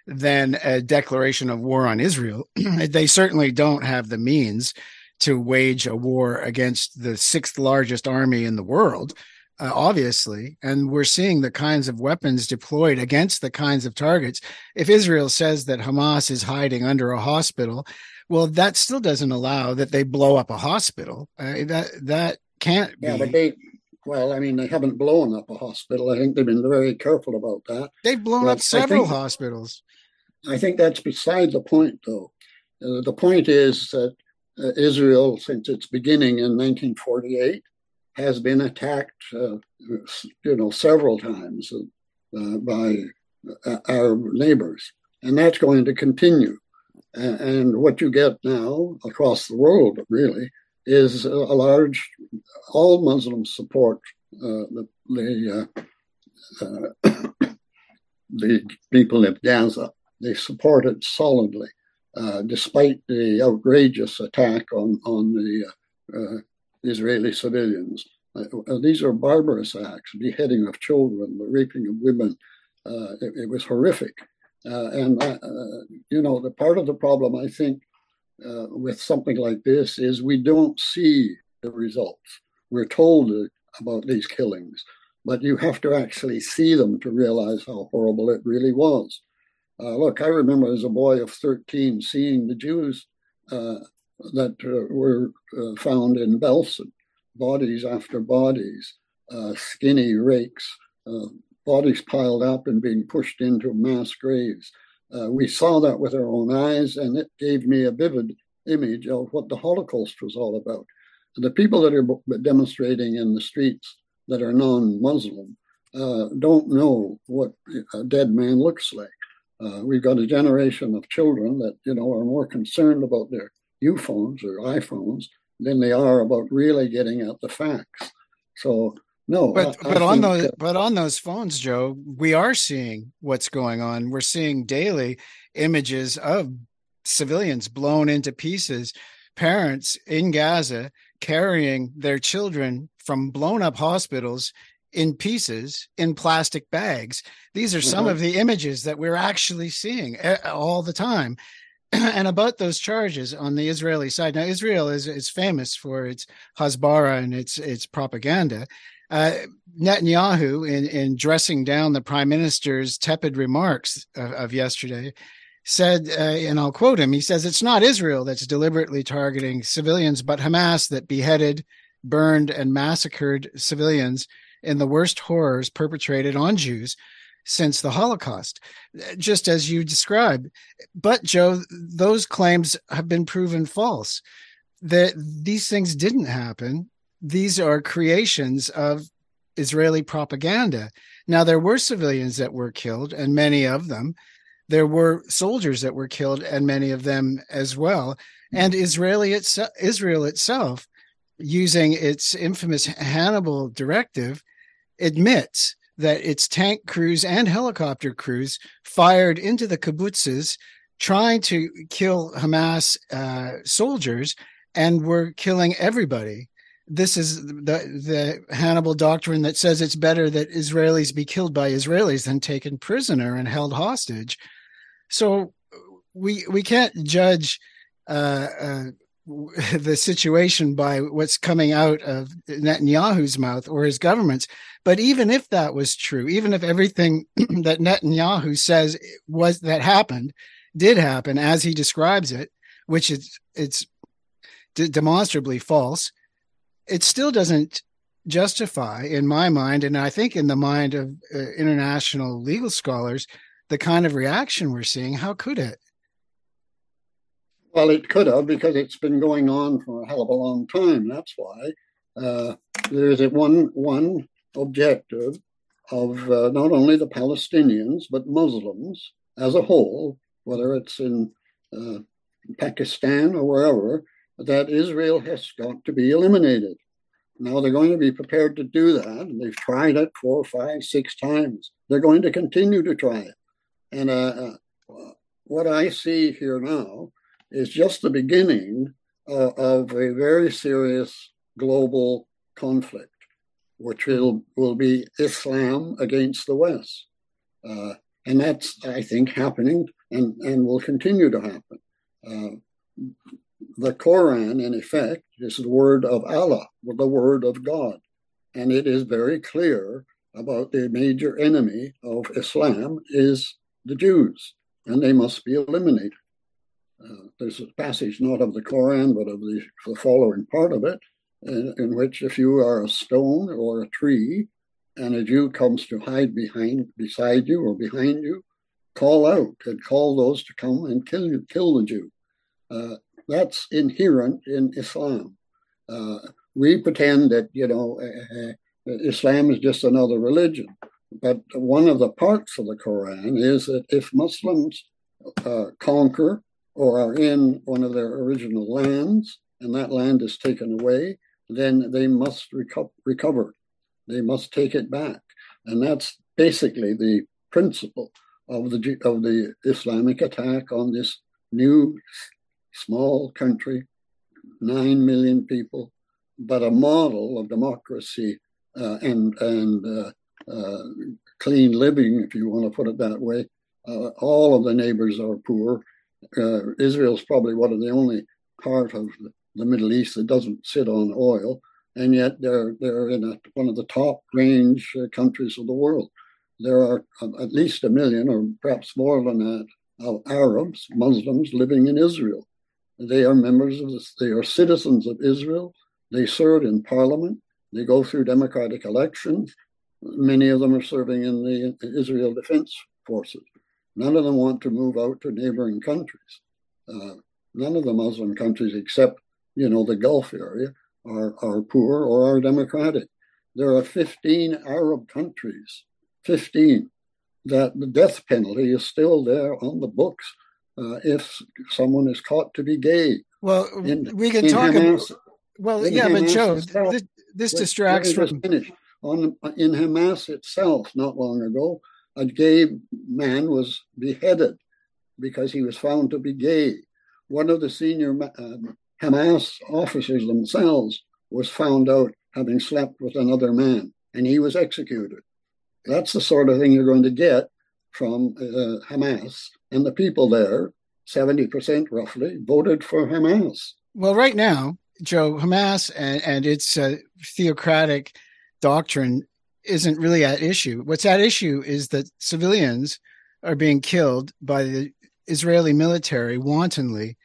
than a declaration of war on israel they certainly don't have the means to wage a war against the sixth largest army in the world uh, obviously, and we're seeing the kinds of weapons deployed against the kinds of targets. If Israel says that Hamas is hiding under a hospital, well, that still doesn't allow that they blow up a hospital. Uh, that that can't yeah, be. but they, well, I mean, they haven't blown up a hospital. I think they've been very careful about that. They've blown but up several think, hospitals. I think that's beside the point, though. Uh, the point is that uh, Israel, since its beginning in 1948, has been attacked, uh, you know, several times uh, by uh, our neighbors, and that's going to continue. And what you get now across the world, really, is a large, all Muslims support uh, the the, the people of Gaza. They support it solidly, despite the outrageous attack on on the Israeli civilians. Uh, uh, these are barbarous acts, beheading of children, the raping of women. Uh, it, it, was horrific. Uh, and, uh, uh, you know, the part of the problem, I think, with something like this is we don't see the results. We're told about these killings, but you have to actually see them to realize how horrible it really was. Look, I remember as a boy of 13 seeing the Jews that uh, were uh, found in Belsen, bodies after bodies, uh, skinny rakes, bodies piled up and being pushed into mass graves. we saw that with our own eyes, and it gave me a vivid image of what the Holocaust was all about. The people that are demonstrating in the streets that are non-Muslim uh, don't know what a dead man looks like. Uh, we've got a generation of children that you know are more concerned about their U phones or iPhones than they are about really getting at the facts. So no, but I, but I on those that, but on those phones, Joe, we are seeing what's going on. We're seeing daily images of civilians blown into pieces, parents in Gaza carrying their children from blown up hospitals in pieces in plastic bags. These are some mm-hmm. of the images that we're actually seeing eh, all the time. and about those charges on the Israeli side. Now, Israel is is famous for its Hasbara and its its propaganda. Uh, Netanyahu, in in dressing down the prime minister's tepid remarks of, of yesterday, said, uh, and I'll quote him, he says, It's not Israel that's deliberately targeting civilians, but Hamas that beheaded, burned, and massacred civilians in the worst horrors perpetrated on Jews since the Holocaust, eh, just as you described. But, Joe, those claims have been proven false. That these things didn't happen. These are creations of Israeli propaganda. Now, there were civilians that were killed, and many of them there were soldiers that were killed, and many of them as well. And Israeli itse- Israel itself, using its infamous Hannibal directive, admits that its tank crews and helicopter crews fired into the kibbutzes, trying to kill Hamas uh, soldiers, and were killing everybody. This is the the Hannibal doctrine that says it's better that Israelis be killed by Israelis than taken prisoner and held hostage so we we can't judge uh, uh, the situation by what's coming out of Netanyahu's mouth or his government's. But even if that was true, even if everything that Netanyahu says was that happened did happen as he describes it, which is it's demonstrably false, it still doesn't justify, in my mind, and I think in the mind of uh, international legal scholars, the kind of reaction we're seeing. How could it? Well, it could have because it's been going on for a hell of a long time. That's why uh, there is a one one objective of uh, not only the Palestinians but Muslims as a whole, whether it's in uh, Pakistan or wherever, that Israel has got to be eliminated. Now they're going to be prepared to do that, and they've tried it four, five, six times. They're going to continue to try it. And uh, uh, what I see here now is just the beginning uh, of a very serious global conflict, which will, will be Islam against the West. Uh, and that's, I think, happening and, and will continue to happen. Uh, the Quran, in effect, is the word of Allah, the word of God. And it is very clear about the major enemy of Islam is the Jews, and they must be eliminated. Uh, there's a passage not of the Quran, but of the, the following part of it, in, in, which if you are a stone or a tree, and a Jew comes to hide behind, beside you or behind you, call out and call those to come and kill you, kill the Jew. Uh, that's inherent in Islam. Uh, we pretend that you know uh, uh, Islam is just another religion, but one of the parts of the Quran is that if Muslims uh, conquer or are in one of their original lands and that land is taken away, then they must reco- recover. They must take it back. And that's basically the principle of the, of the Islamic attack on this new small country, nine million people, but a model of democracy uh, and, and uh, uh, clean living, if you want to put it that way. Uh, all of the neighbors are poor. Uh, Israel is probably one of the only part of the Middle East that doesn't sit on oil, and yet they're they're in a, one of the top range uh, countries of the world. There are at least a million, or perhaps more than that, of Arabs, Muslims living in Israel. They are members of this. They are citizens of Israel. They serve in parliament. They go through democratic elections. Many of them are serving in the Israel Defense Forces. None of them want to move out to neighboring countries. Uh, none of the Muslim countries, except you know the Gulf area, are are poor or are democratic. There are 15 Arab countries, 15, that the death penalty is still there on the books uh, if someone is caught to be gay. Well, in, we can talk Hamas, about. Well, yeah, Hamas but Joe, itself, this, this distracts from. Finish on in Hamas itself not long ago, a gay man was beheaded because he was found to be gay. One of the senior uh, Hamas officers themselves was found out having slept with another man, and he was executed. That's the sort of thing you're going to get from uh, Hamas, and the people there, 70% roughly, voted for Hamas. Well, right now, Joe, Hamas and, and its uh, theocratic doctrine isn't really at issue. What's at issue is that civilians are being killed by the Israeli military wantonly.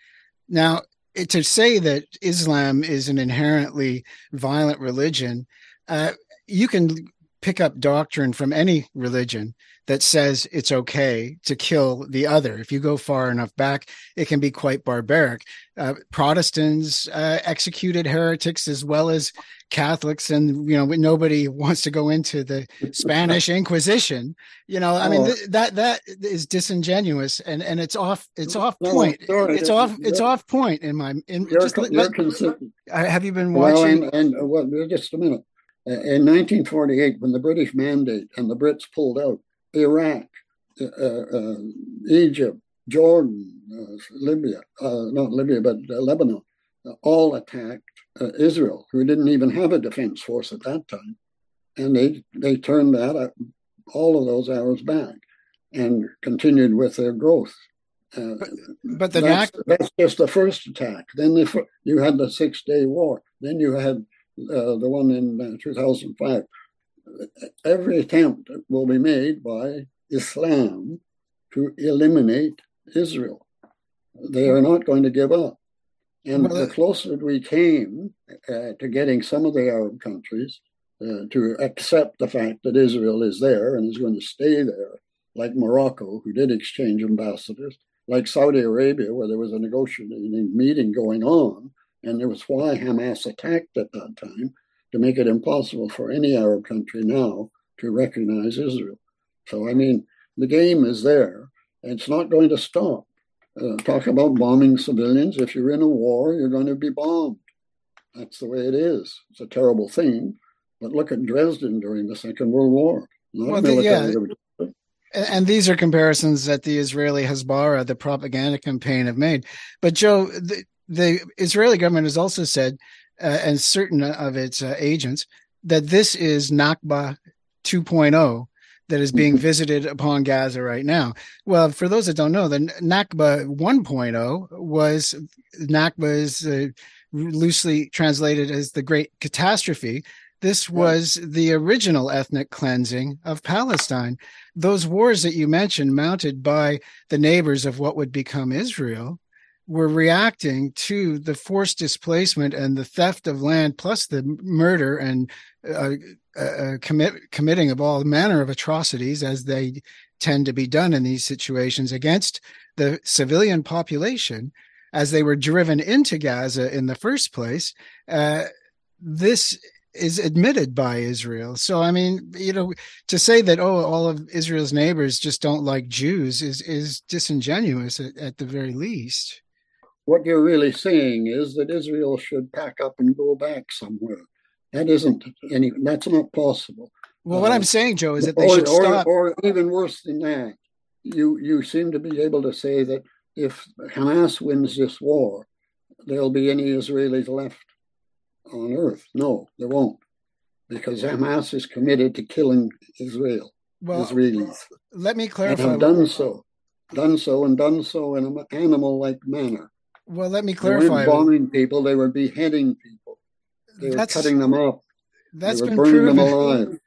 Now, to say that Islam is an inherently violent religion, uh, you can pick up doctrine from any religion that says it's okay to kill the other. If you go far enough back, it can be quite barbaric. Uh, Protestants uh, executed heretics as well as Catholics, and you know nobody wants to go into the Spanish Inquisition. You know, I mean th- that that is disingenuous, and and it's off it's off point. It's off it's off point in my. In, just, let, have you been watching? Well, and, and uh, well, just a minute. In 1948, when the British mandate and the Brits pulled out, Iraq, uh, uh, Egypt, Jordan, uh, Libya, uh, not Libya, but uh, Lebanon, all attacked Israel, who didn't even have a defense force at that time. And they, they turned that, all of those arrows back and continued with their growth. Uh, but, but the that's, that's, just the first attack. Then the, you had the Six Day War. Then you had uh, the one in uh, 2005 every attempt will be made by Islam to eliminate Israel. They are not going to give up. And well, the closer we came uh, to getting some of the Arab countries uh, to accept the fact that Israel is there and is going to stay there, like Morocco, who did exchange ambassadors, like Saudi Arabia, where there was a negotiating meeting going on, and it was why Hamas attacked at that time to make it impossible for any Arab country now to recognize Israel. So, I mean, the game is there, and it's not going to stop. Uh, talk about bombing civilians. If you're in a war, you're going to be bombed. That's the way it is. It's a terrible thing. But look at Dresden during the Second World War. well, the, yeah. And these are comparisons that the Israeli Hasbara, the propaganda campaign, have made. But Joe, the, the Israeli government has also said uh, and certain of its uh, agents that this is Nakba 2.0 that is being mm-hmm. visited upon Gaza right now. Well, for those that don't know, the Nakba 1.0 was Nakba is uh, loosely translated as the Great Catastrophe. This was the original ethnic cleansing of Palestine. Those wars that you mentioned, mounted by the neighbors of what would become Israel, were reacting to the forced displacement and the theft of land, plus the murder and uh, uh, uh, commit, committing of all manner of atrocities, as they tend to be done in these situations against the civilian population, as they were driven into Gaza in the first place. Uh, this is admitted by Israel. So I mean, you know, to say that oh, all of Israel's neighbors just don't like Jews is is disingenuous at, at the very least what you're really saying is that Israel should pack up and go back somewhere. That isn't any. That's not possible. Well, what uh, I'm saying, Joe, is that they or, should stop. Or, or even worse than that, you you seem to be able to say that if Hamas wins this war, there'll be any Israelis left on earth. No, there won't, because Hamas is committed to killing Israel, well, Israelis. Let me clarify. And have done so, done so, and done so in an animal-like manner. Well, let me clarify. They weren't bombing people; they were beheading people. They were that's, cutting them up. That's been proven. Them alive.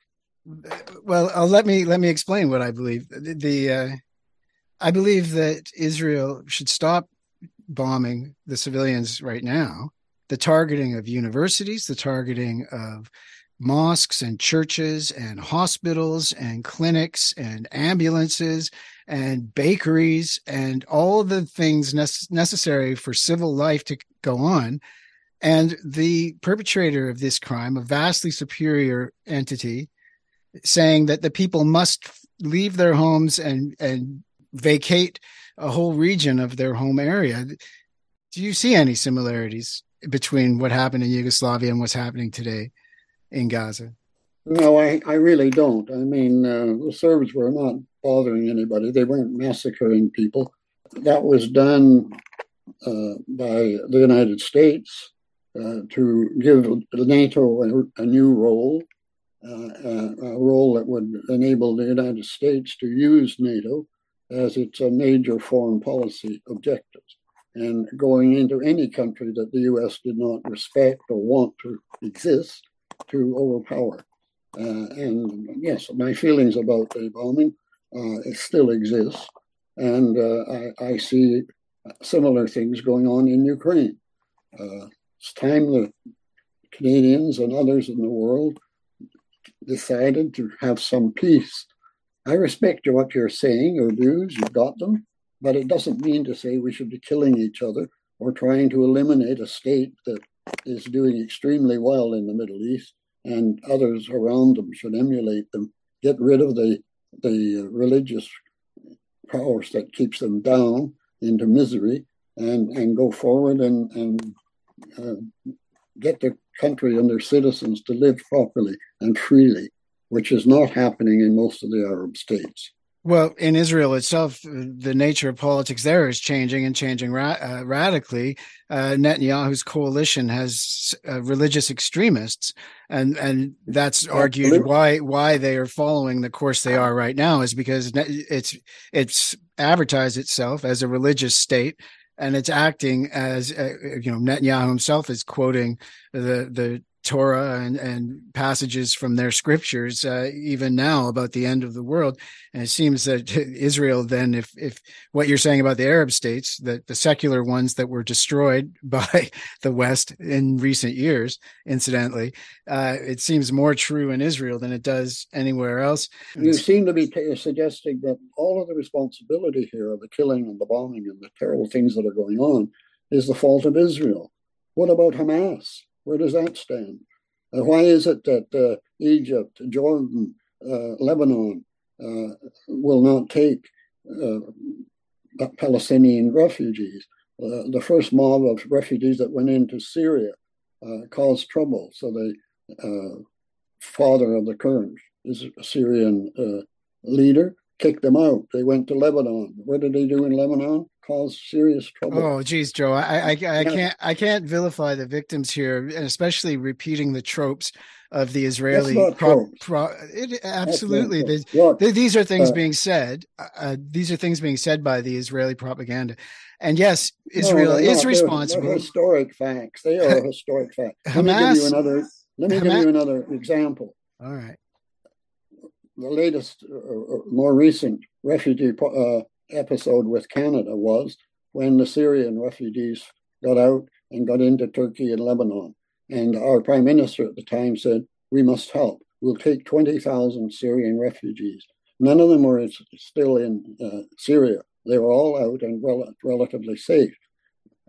Well, uh, let me let me explain what I believe. The, the uh, I believe that Israel should stop bombing the civilians right now. The targeting of universities, the targeting of mosques and churches and hospitals and clinics and ambulances and bakeries and all the things ne- necessary for civil life to go on. And the perpetrator of this crime, a vastly superior entity, saying that the people must leave their homes and, and vacate a whole region of their home area. Do you see any similarities between what happened in Yugoslavia and what's happening today in Gaza? No, I, I really don't. I mean, uh, the Serbs were not bothering anybody, they weren't massacring people. That was done uh, by the United States uh, to give NATO a, a new role, uh, a role that would enable the United States to use NATO as its a major foreign policy objectives. And going into any country that the US did not respect or want to exist to overpower. Uh, and yes, my feelings about the bombing uh, it still exists. and uh, I, I, see similar things going on in Ukraine. Uh, it's time the Canadians and others in the world decided to have some peace. I respect what you're saying, your views, you've got them, but it doesn't mean to say we should be killing each other or trying to eliminate a state that is doing extremely well in the Middle East and others around them should emulate them, get rid of the, the religious powers that keeps them down into misery and, and go forward and, and uh, get the country and their citizens to live properly and freely, which is not happening in most of the Arab states. Well, in Israel itself, the nature of politics there is changing and changing ra- uh, radically. Uh, Netanyahu's coalition has uh, religious extremists, and and that's argued why why they are following the course they are right now is because it's it's advertised itself as a religious state, and it's acting as uh, you know Netanyahu himself is quoting the the Torah and, and passages from their scriptures, uh, even now about the end of the world. And it seems that Israel, then, if, if what you're saying about the Arab states, that the secular ones that were destroyed by the West in recent years, incidentally, uh, it seems more true in Israel than it does anywhere else. You seem to be t- suggesting that all of the responsibility here of the killing and the bombing and the terrible things that are going on is the fault of Israel. What about Hamas? Where does that stand? Uh, why is it that uh, Egypt, Jordan, uh, Lebanon uh, will not take Palestinian refugees? The first mob of refugees that went into Syria caused trouble. So the father of the current is a Syrian leader kicked them out. They went to Lebanon. What did they do in Lebanon? Cause serious trouble. Oh, geez, Joe, I, I, I yeah. can't, I can't vilify the victims here, and especially repeating the tropes of the Israeli. Pro, pro, it, absolutely, they, these are things uh, being said. Uh, uh, these are things being said by the Israeli propaganda. And yes, Israel no, is responsible. They're, they're historic facts. They are historic facts. Let Hamas, me give you another. Let me Hamas, give you another example. All right the latest, uh, uh, more recent refugee uh, episode with Canada was when the Syrian refugees got out and got into Turkey and Lebanon. And our prime minister at the time said, We must help. We'll take 20,000 Syrian refugees. None of them were still in uh, Syria. They were all out and rel- relatively safe.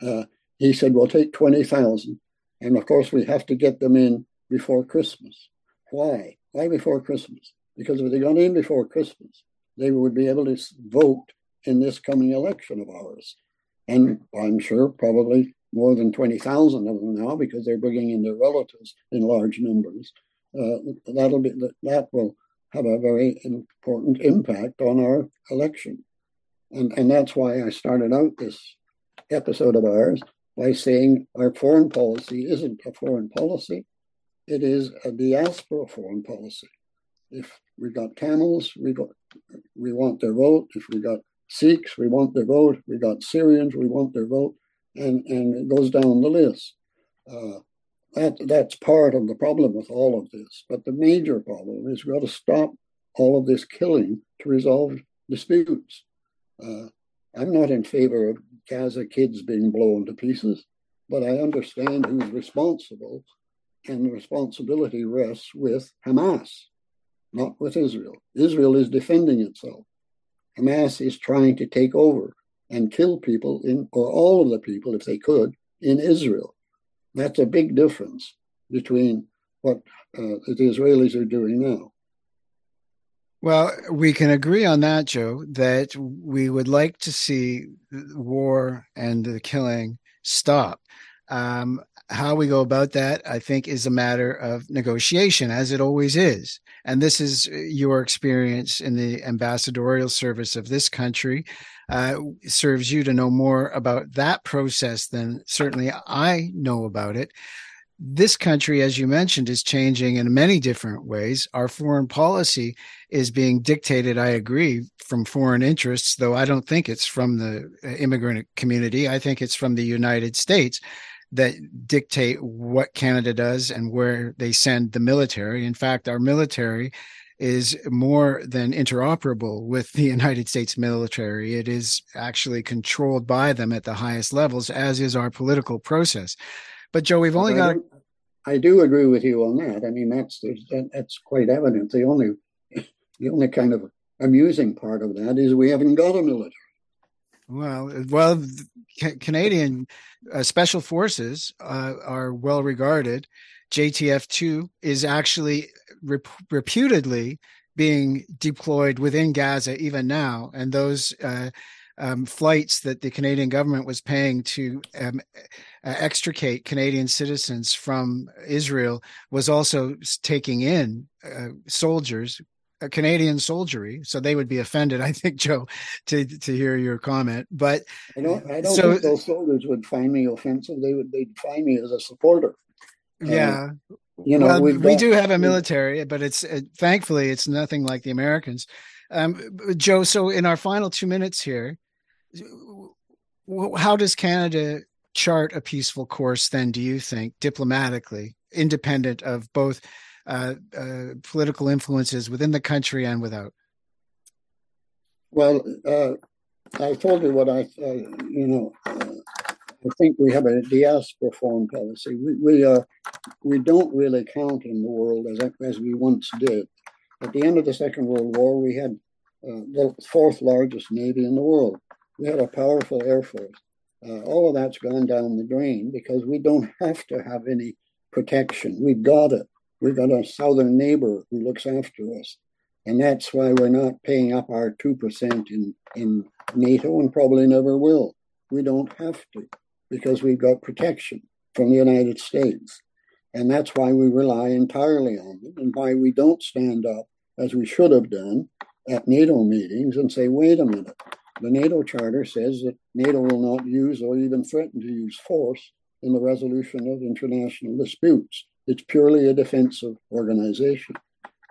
Uh, he said, We'll take 20,000. And of course, we have to get them in before Christmas. Why? Why before Christmas? Because if they got in before Christmas, they would be able to vote in this coming election of ours. And I'm sure probably more than 20,000 of them now because they're bringing in their relatives in large numbers. Uh, that'll be that will have a very important impact on our election. And, and that's why I started out this episode of ours by saying our foreign policy isn't a foreign policy, it is a diaspora foreign policy. If we got Tamils, we got we want their vote. If we got Sikhs, we want their vote. We got Syrians, we want their vote, and and it goes down the list. Uh, that that's part of the problem with all of this. But the major problem is we've got to stop all of this killing to resolve disputes. Uh, I'm not in favor of Gaza kids being blown to pieces, but I understand who's responsible, and the responsibility rests with Hamas not with Israel. Israel is defending itself. Hamas is trying to take over and kill people in, or all of the people, if they could, in Israel. That's a big difference between what uh, the Israelis are doing now. Well, we can agree on that, Joe, that we would like to see war and the killing stop. Um, how we go about that, I think, is a matter of negotiation, as it always is. And this is your experience in the ambassadorial service of this country. Uh, serves you to know more about that process than certainly I know about it. This country, as you mentioned, is changing in many different ways. Our foreign policy is being dictated, I agree, from foreign interests, though I don't think it's from the immigrant community. I think it's from the United States that dictate what Canada does and where they send the military. In fact, our military is more than interoperable with the United States military. It is actually controlled by them at the highest levels, as is our political process. But Joe, we've only got. I do agree with you on that. I mean, that's that's quite evident. The only the only kind of amusing part of that is we haven't got a military. Well, well, Canadian uh, special forces uh, are well regarded. JTF two is actually rep- reputedly being deployed within Gaza even now, and those uh, um, flights that the Canadian government was paying to um, uh, extricate Canadian citizens from Israel was also taking in uh, soldiers, a Canadian soldiery, so they would be offended, I think, Joe, to to hear your comment. But I don't, I don't so, think those soldiers would find me offensive. They would, they'd find me as a supporter. Yeah, you know, well, we got, do have a military, but it's uh, thankfully it's nothing like the Americans. Um, Joe, so in our final two minutes here, how does Canada chart a peaceful course? Then, do you think diplomatically, independent of both uh, uh, political influences within the country and without? Well, uh, I told you what I, uh, you know, uh, I think we have a diaspora foreign policy. We we, uh, we don't really count in the world as as we once did. At the end of the Second World War, we had uh, the fourth largest navy in the world. We had a powerful air force. Uh, all of that's gone down the drain because we don't have to have any protection. We've got it. We've got a southern neighbor who looks after us. And that's why we're not paying up our 2% in, in NATO and probably never will. We don't have to because we've got protection from the United States. And that's why we rely entirely on them and why we don't stand up as we should have done at NATO meetings and say, wait a minute. The NATO Charter says that NATO will not use or even threaten to use force in the resolution of international disputes. It's purely a defensive organization.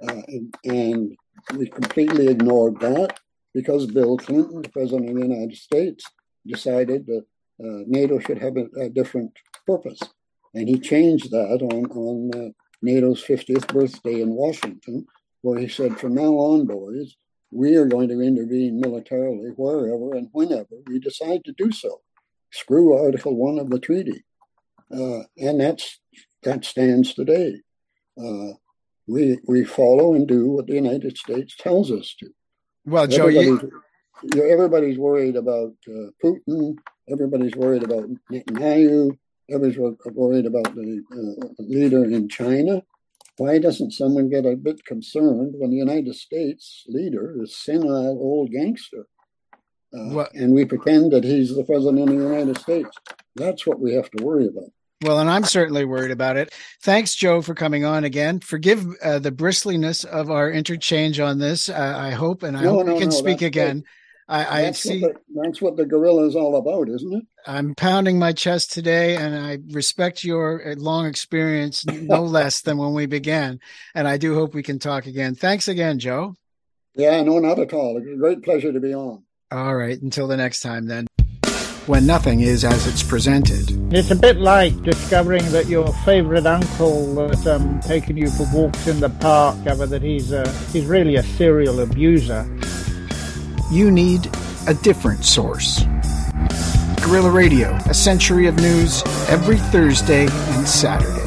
Uh, and, and we completely ignored that because Bill Clinton, the President of the United States, decided that uh, NATO should have a, a, different purpose. And he changed that on, on uh, NATO's 50th birthday in Washington, where he said, from now on, boys, we are going to intervene militarily wherever and whenever we decide to do so. Screw Article 1 of the treaty. Uh, and that's that stands today. Uh, we, we follow and do what the United States tells us to. Well, Joe, you, everybody's worried about uh, Putin. Everybody's worried about Netanyahu. Everybody's worried about the uh, leader in China. Why doesn't someone get a bit concerned when the United States leader is senile old gangster? Uh, and we pretend that he's the president of the United States. That's what we have to worry about. Well, and I'm certainly worried about it. Thanks, Joe, for coming on again. Forgive uh, the bristliness of our interchange on this. Uh, I hope, and I no, hope no, we can no, speak again. I, I see. What the, that's what the gorilla is all about, isn't it? I'm pounding my chest today, and I respect your uh, long experience no less than when we began. And I do hope we can talk again. Thanks again, Joe. Yeah, no, not at all. Great pleasure to be on. All right. Until the next time, then when nothing is as it's presented. It's a bit like discovering that your favourite uncle that's um, taken you for walks in the park, ever that he's uh, he's really a serial abuser. You need a different source. Gorilla Radio, a century of news every Thursday and Saturday.